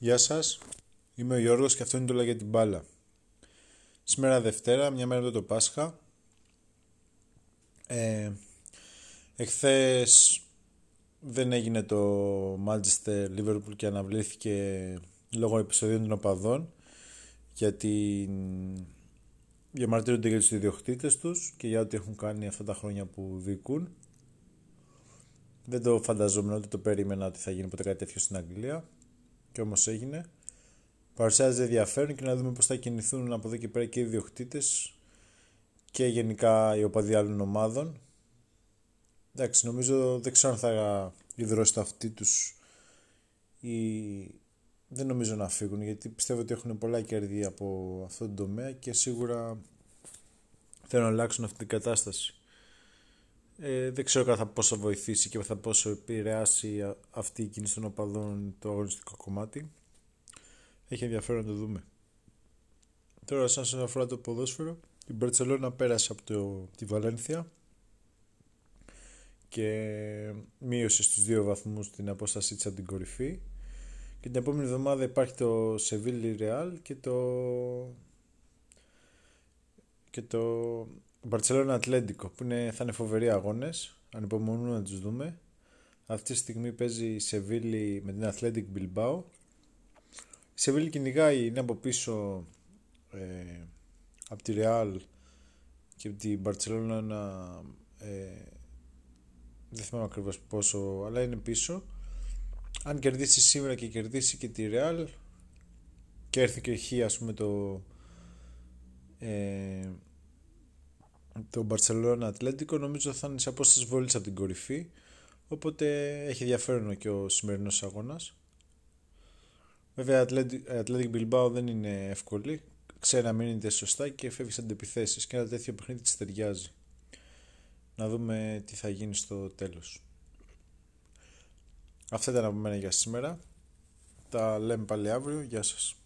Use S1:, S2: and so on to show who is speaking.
S1: Γεια σας, είμαι ο Γιώργος και αυτό είναι το «Όλα για την μπάλα». Σήμερα Δευτέρα, μια μέρα μετά το Πάσχα. Ε, εχθές δεν έγινε το Manchester Liverpool και αναβλήθηκε λόγω επεισοδίων των οπαδών γιατί διαμαρτύρονται για τους ιδιοκτήτες τους και για ό,τι έχουν κάνει αυτά τα χρόνια που δικούν. Δεν το φανταζόμουν ότι το περίμενα ότι θα γίνει ποτέ κάτι τέτοιο στην Αγγλία και όμως έγινε. Παρουσιάζει ενδιαφέρον και να δούμε πώς θα κινηθούν από εδώ και πέρα και οι ιδιοκτήτες και γενικά οι οπαδοί άλλων ομάδων. Εντάξει, νομίζω δεν ξέρω αν θα ιδρώσει τα αυτή τους ή δεν νομίζω να φύγουν γιατί πιστεύω ότι έχουν πολλά κέρδη από αυτό το τομέα και σίγουρα θέλουν να αλλάξουν αυτή την κατάσταση. Ε, δεν ξέρω κατά πόσο θα βοηθήσει και θα πόσο επηρεάσει αυτή η κίνηση των οπαδών το αγωνιστικό κομμάτι. Έχει ενδιαφέρον να το δούμε. Τώρα, σαν αφορά το ποδόσφαιρο, η Μπαρτσελώνα πέρασε από το, τη Βαλένθια και μείωσε στους δύο βαθμούς την απόστασή της από την κορυφή και την επόμενη εβδομάδα υπάρχει το Σεβίλη Ρεάλ και το και το Μπαρτσελόνα Ατλέντικο που είναι, θα είναι φοβεροί αγώνες ανυπομονούμε να τους δούμε. Αυτή τη στιγμή παίζει η Σεβίλη με την Athletic Bilbao. Η Σεβίλη κυνηγάει είναι από πίσω ε, από τη Ρεάλ και από την Μπαρτσελόνα ε, δεν θυμάμαι ακριβώς πόσο αλλά είναι πίσω. Αν κερδίσει σήμερα και κερδίσει και τη Ρεάλ και έρθει και χ ας πούμε το ε, το Barcelona Ατλέντικο νομίζω θα είναι σε απόσταση βολής από την κορυφή οπότε έχει ενδιαφέρον και ο σημερινός αγώνας βέβαια Athletic Bilbao δεν είναι εύκολη ξέρει να μείνει σωστά και φεύγει σε αντιπιθέσεις και ένα τέτοιο παιχνίδι της ταιριάζει να δούμε τι θα γίνει στο τέλος Αυτά ήταν από μένα για σήμερα. Τα λέμε πάλι αύριο. Γεια σας.